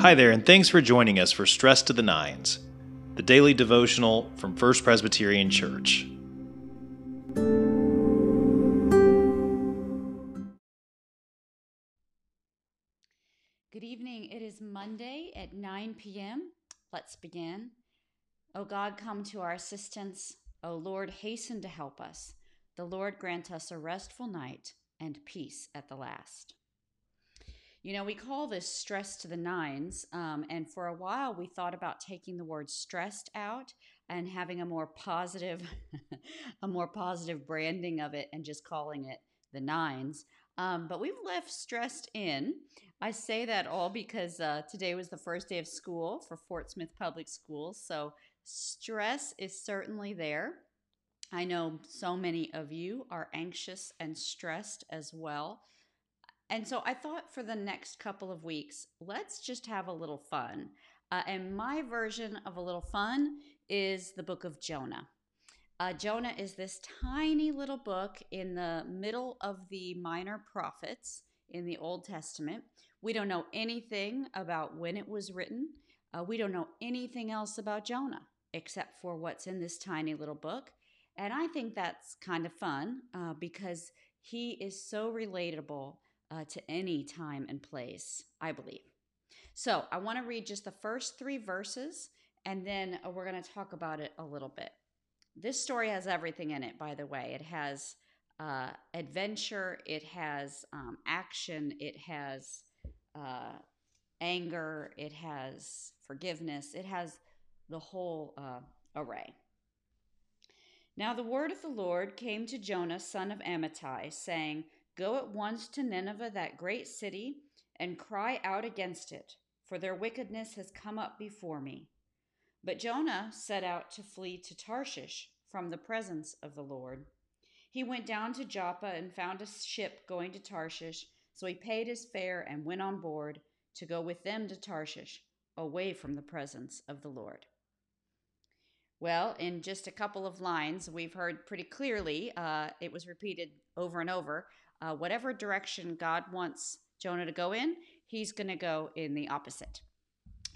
Hi there, and thanks for joining us for Stress to the Nines, the daily devotional from First Presbyterian Church. Good evening. It is Monday at 9 p.m. Let's begin. O God, come to our assistance. O Lord, hasten to help us. The Lord grant us a restful night and peace at the last. You know, we call this stress to the nines, um, and for a while we thought about taking the word stressed out and having a more positive, a more positive branding of it, and just calling it the nines. Um, but we've left stressed in. I say that all because uh, today was the first day of school for Fort Smith Public Schools, so stress is certainly there. I know so many of you are anxious and stressed as well. And so I thought for the next couple of weeks, let's just have a little fun. Uh, and my version of a little fun is the book of Jonah. Uh, Jonah is this tiny little book in the middle of the minor prophets in the Old Testament. We don't know anything about when it was written. Uh, we don't know anything else about Jonah except for what's in this tiny little book. And I think that's kind of fun uh, because he is so relatable uh, to any time and place, I believe. So I want to read just the first three verses and then uh, we're going to talk about it a little bit. This story has everything in it, by the way. It has uh, adventure, it has um, action, it has uh, anger, it has forgiveness, it has the whole uh, array. Now the word of the Lord came to Jonah, son of Amittai, saying, Go at once to Nineveh, that great city, and cry out against it, for their wickedness has come up before me. But Jonah set out to flee to Tarshish from the presence of the Lord. He went down to Joppa and found a ship going to Tarshish, so he paid his fare and went on board to go with them to Tarshish, away from the presence of the Lord. Well, in just a couple of lines, we've heard pretty clearly, uh, it was repeated over and over uh, whatever direction God wants Jonah to go in, he's going to go in the opposite.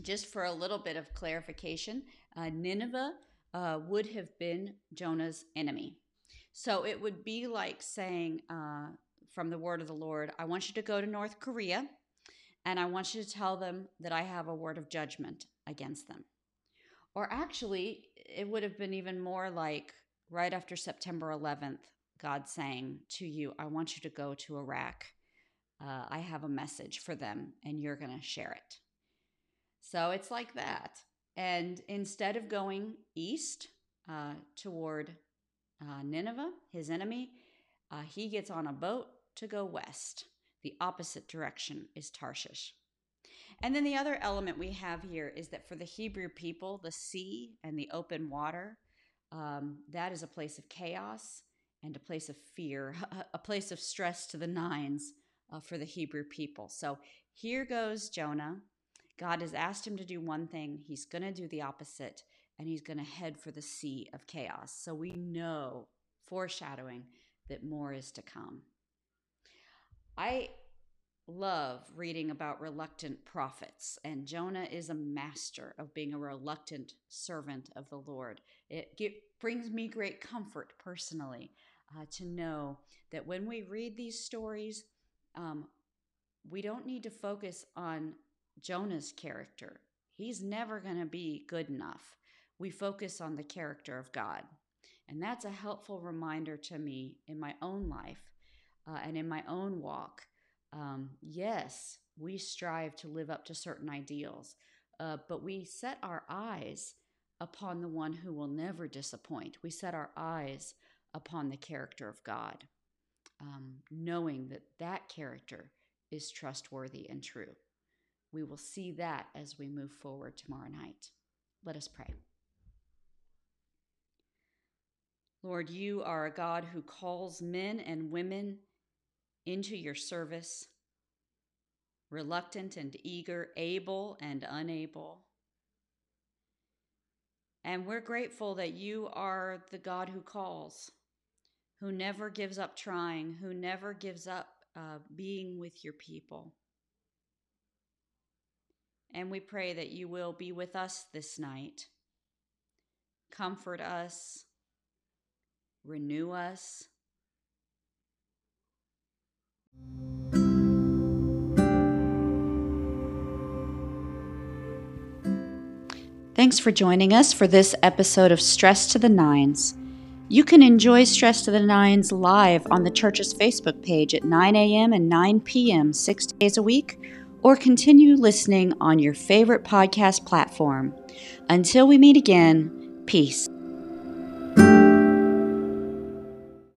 Just for a little bit of clarification, uh, Nineveh uh, would have been Jonah's enemy. So it would be like saying uh, from the word of the Lord, I want you to go to North Korea and I want you to tell them that I have a word of judgment against them. Or actually, it would have been even more like right after September 11th, God saying to you, I want you to go to Iraq. Uh, I have a message for them and you're going to share it. So it's like that. And instead of going east uh, toward uh, Nineveh, his enemy, uh, he gets on a boat to go west. The opposite direction is Tarshish. And then the other element we have here is that for the Hebrew people, the sea and the open water, um, that is a place of chaos and a place of fear, a place of stress to the nines uh, for the Hebrew people. So here goes Jonah. God has asked him to do one thing, he's going to do the opposite, and he's going to head for the sea of chaos. So we know, foreshadowing, that more is to come. I love reading about reluctant prophets, and Jonah is a master of being a reluctant servant of the Lord. It get, brings me great comfort personally uh, to know that when we read these stories, um, we don't need to focus on Jonah's character. He's never going to be good enough. We focus on the character of God. And that's a helpful reminder to me in my own life uh, and in my own walk. Um, yes, we strive to live up to certain ideals, uh, but we set our eyes upon the one who will never disappoint. We set our eyes upon the character of God, um, knowing that that character is trustworthy and true. We will see that as we move forward tomorrow night. Let us pray. Lord, you are a God who calls men and women into your service, reluctant and eager, able and unable. And we're grateful that you are the God who calls who never gives up trying, who never gives up uh, being with your people. And we pray that you will be with us this night. Comfort us, renew us. Thanks for joining us for this episode of Stress to the Nines. You can enjoy Stress to the Nines live on the church's Facebook page at 9 a.m. and 9 p.m. six days a week, or continue listening on your favorite podcast platform. Until we meet again, peace.